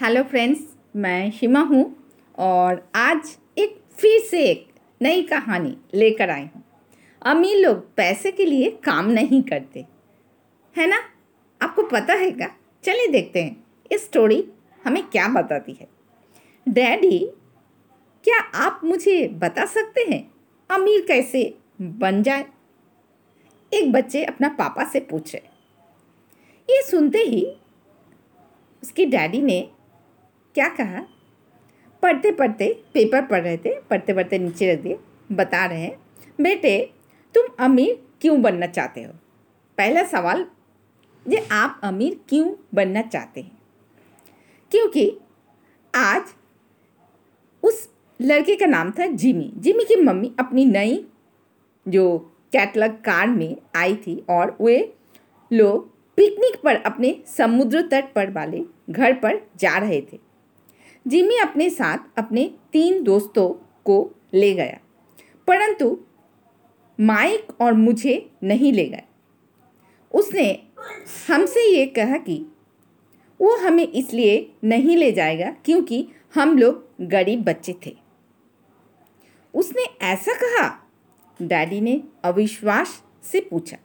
Hello friends मैं शिमा हूँ और आज एक फिर से एक नई कहानी लेकर आई हूँ। अमीर लोग पैसे के लिए काम नहीं करते, है ना? आपको पता है क्या? चलिए देखते हैं ये स्टोरी हमें क्या बताती है। डैडी क्या आप मुझे बता सकते हैं अमीर कैसे बन जाए? एक बच्चे अपना पापा से पूछे ये सुनते ही उसकी डैडी ने क्या कहा? पढ़ते पढ़ते पेपर पढ़ रहे थे, पढ़ते पढ़ते नीचे रख दिए, बता रहे हैं, बेटे, तुम अमीर क्यों बनना चाहते हो? पहला सवाल, ये आप अमीर क्यों बनना चाहते हैं? क्योंकि आज उस लड़के का नाम था जिमी। जिमी की मम्मी अपनी नई, जो कैटलग कार में आई थी और वे लोग पिकनिक पर अपने समुद्र तट पर वाले घर पर जा रहे थे। जिमी अपने साथ अपने तीन दोस्तों को ले गया। परंतु माइक और मुझे नहीं ले गए। उसने हमसे ये कहा कि वो हमें इसलिए नहीं ले जाएगा क्योंकि हम लोग गरीब बच्चे थे। उसने ऐसा कहा। डैडी ने अविश्वास से पूछा।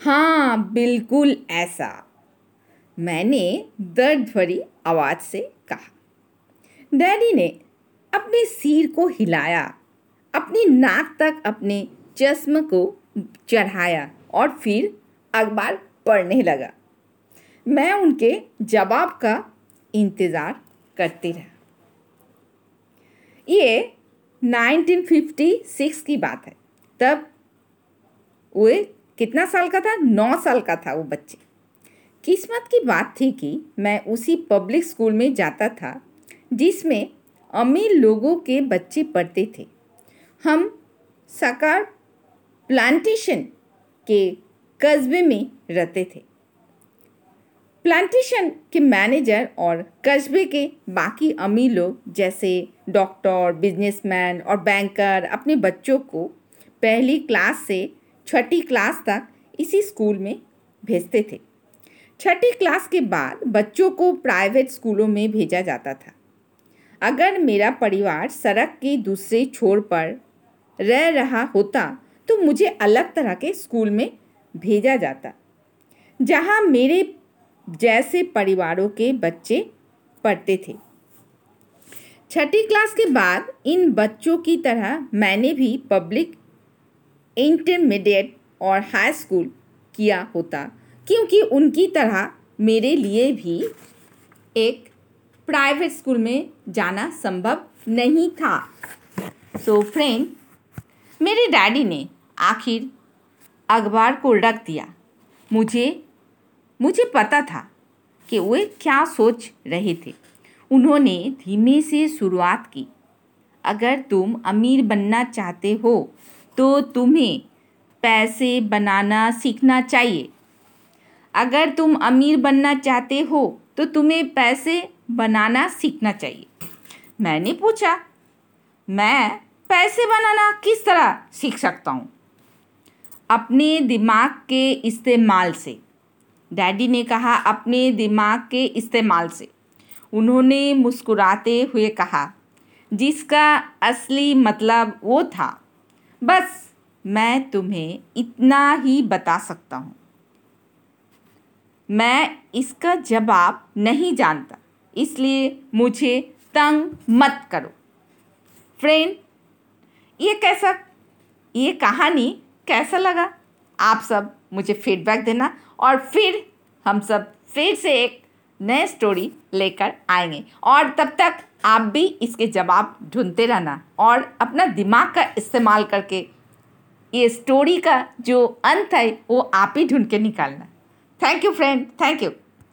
हाँ बिल्कुल ऐसा। मैंने दर्द भरी आवाज़ से कहा। डैडी ने अपने सिर को हिलाया, अपनी नाक तक अपने चश्म को चढ़ाया और फिर अखबार पढ़ने लगा। मैं उनके जवाब का इंतज़ार करती रहा। ये 1956 की बात है। तब वो कितना साल का था? नौ साल का था वो बच्चे। किस्मत की बात थी कि मैं उसी पब्लिक स्कूल में जाता था, जिसमें अमीर लोगों के बच्चे पढ़ते थे। हम सकार प्लांटेशन के कस्बे में रहते थे। प्लांटेशन के मैनेजर और कस्बे के बाकी अमीर लोग, जैसे डॉक्टर बिजनेसमैन और बैंकर अपने बच्चों को पहली क्लास से छठी क्लास तक इसी स्कूल में भेजते थे। छठी क्लास के बाद बच्चों को प्राइवेट स्कूलों में भेजा जाता था। अगर मेरा परिवार सड़क के दूसरे छोर पर रह रहा होता तो मुझे अलग तरह के स्कूल में भेजा जाता, जहाँ मेरे जैसे परिवारों के बच्चे पढ़ते थे। छठी क्लास के बाद इन बच्चों की तरह मैंने भी पब्लिक इंटरमीडिएट और हाई स्कूल किया होता क्योंकि उनकी तरह मेरे लिए भी एक प्राइवेट स्कूल में जाना संभव नहीं था। सो so, फ्रेंड मेरे डैडी ने आखिर अखबार को रख दिया। मुझे मुझे पता था कि वे क्या सोच रहे थे। उन्होंने धीमे से शुरुआत की। अगर तुम अमीर बनना चाहते हो तो तुम्हें पैसे बनाना सीखना चाहिए। अगर तुम अमीर बनना चाहते हो तो तुम्हें पैसे बनाना सीखना चाहिए। मैंने पूछा, मैं पैसे बनाना किस तरह सीख सकता हूँ? अपने दिमाग के इस्तेमाल से। डैडी ने कहा, अपने दिमाग के इस्तेमाल से। उन्होंने मुस्कुराते हुए कहा, जिसका असली मतलब वो था। बस, मैं तुम्हें इतना ही बता सकता हूँ। मैं इसका जवाब नहीं जानता, इसलिए मुझे तंग मत करो। फ्रेंड, ये कैसा, ये कहानी कैसा लगा? आप सब मुझे फीडबैक देना और फिर हम सब फिर से एक नए स्टोरी लेकर आएँगे। और तब तक आप भी इसके जवाब ढूंढते रहना और अपना दिमाग का इस्तेमाल करके ये स्टोरी का जो अंत है, वो आप ही ढूंढ के निकालना। Thank you, friend. Thank you.